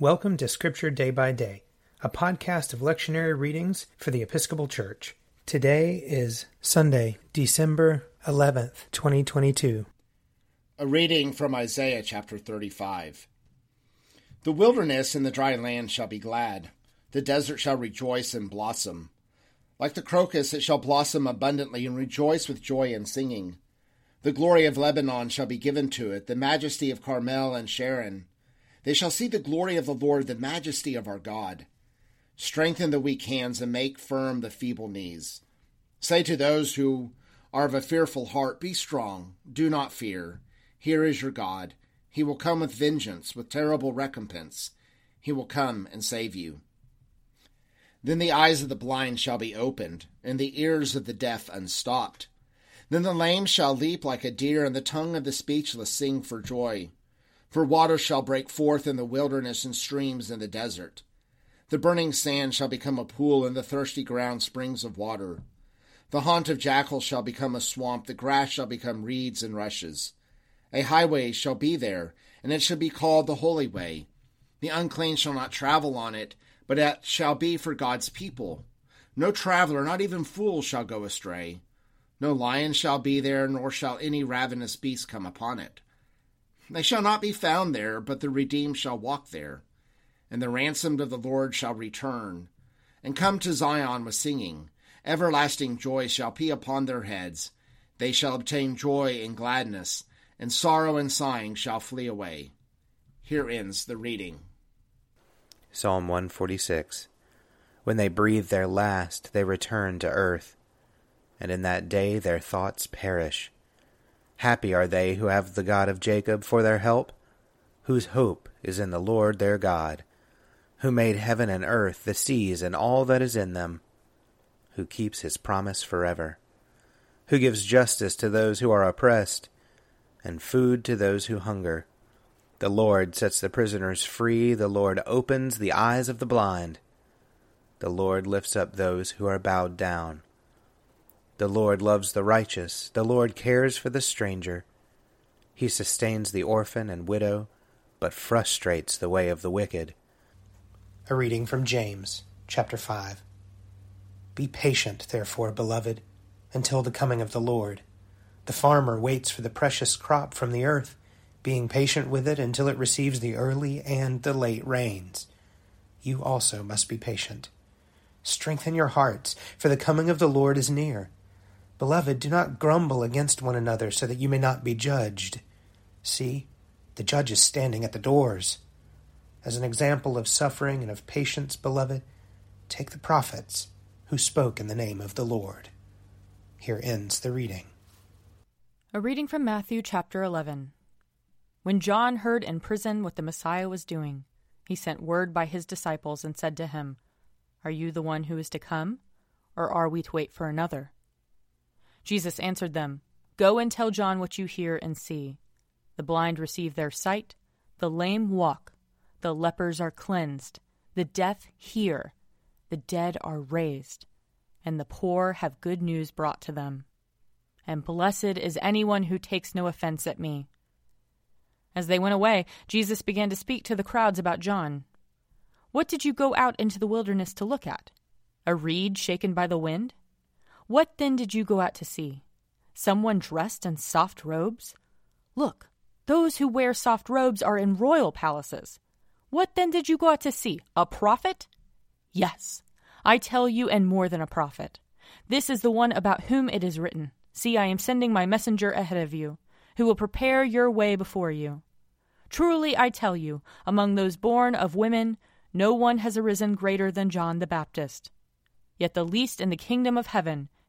Welcome to Scripture Day by Day, a podcast of lectionary readings for the Episcopal Church. Today is Sunday, December 11th, 2022. A reading from Isaiah chapter 35. The wilderness and the dry land shall be glad, the desert shall rejoice and blossom. Like the crocus, it shall blossom abundantly and rejoice with joy and singing. The glory of Lebanon shall be given to it, the majesty of Carmel and Sharon. They shall see the glory of the Lord, the majesty of our God. Strengthen the weak hands and make firm the feeble knees. Say to those who are of a fearful heart, Be strong, do not fear. Here is your God. He will come with vengeance, with terrible recompense. He will come and save you. Then the eyes of the blind shall be opened, and the ears of the deaf unstopped. Then the lame shall leap like a deer, and the tongue of the speechless sing for joy. For waters shall break forth in the wilderness and streams in the desert. The burning sand shall become a pool, and the thirsty ground springs of water. The haunt of jackals shall become a swamp, the grass shall become reeds and rushes. A highway shall be there, and it shall be called the Holy Way. The unclean shall not travel on it, but it shall be for God's people. No traveler, not even fool, shall go astray. No lion shall be there, nor shall any ravenous beast come upon it. They shall not be found there, but the redeemed shall walk there. And the ransomed of the Lord shall return, and come to Zion with singing. Everlasting joy shall be upon their heads. They shall obtain joy and gladness, and sorrow and sighing shall flee away. Here ends the reading. Psalm 146 When they breathe their last, they return to earth, and in that day their thoughts perish. Happy are they who have the God of Jacob for their help, whose hope is in the Lord their God, who made heaven and earth, the seas, and all that is in them, who keeps his promise forever, who gives justice to those who are oppressed, and food to those who hunger. The Lord sets the prisoners free, the Lord opens the eyes of the blind. The Lord lifts up those who are bowed down. The Lord loves the righteous, the Lord cares for the stranger. He sustains the orphan and widow, but frustrates the way of the wicked. A reading from James, chapter 5. Be patient, therefore, beloved, until the coming of the Lord. The farmer waits for the precious crop from the earth, being patient with it until it receives the early and the late rains. You also must be patient. Strengthen your hearts, for the coming of the Lord is near. Beloved, do not grumble against one another so that you may not be judged. See, the judge is standing at the doors. As an example of suffering and of patience, beloved, take the prophets who spoke in the name of the Lord. Here ends the reading. A reading from Matthew chapter 11. When John heard in prison what the Messiah was doing, he sent word by his disciples and said to him, Are you the one who is to come, or are we to wait for another? Jesus answered them, Go and tell John what you hear and see. The blind receive their sight, the lame walk, the lepers are cleansed, the deaf hear, the dead are raised, and the poor have good news brought to them. And blessed is anyone who takes no offense at me. As they went away, Jesus began to speak to the crowds about John. What did you go out into the wilderness to look at? A reed shaken by the wind? What then did you go out to see? Someone dressed in soft robes? Look, those who wear soft robes are in royal palaces. What then did you go out to see? A prophet? Yes, I tell you, and more than a prophet. This is the one about whom it is written See, I am sending my messenger ahead of you, who will prepare your way before you. Truly, I tell you, among those born of women, no one has arisen greater than John the Baptist. Yet the least in the kingdom of heaven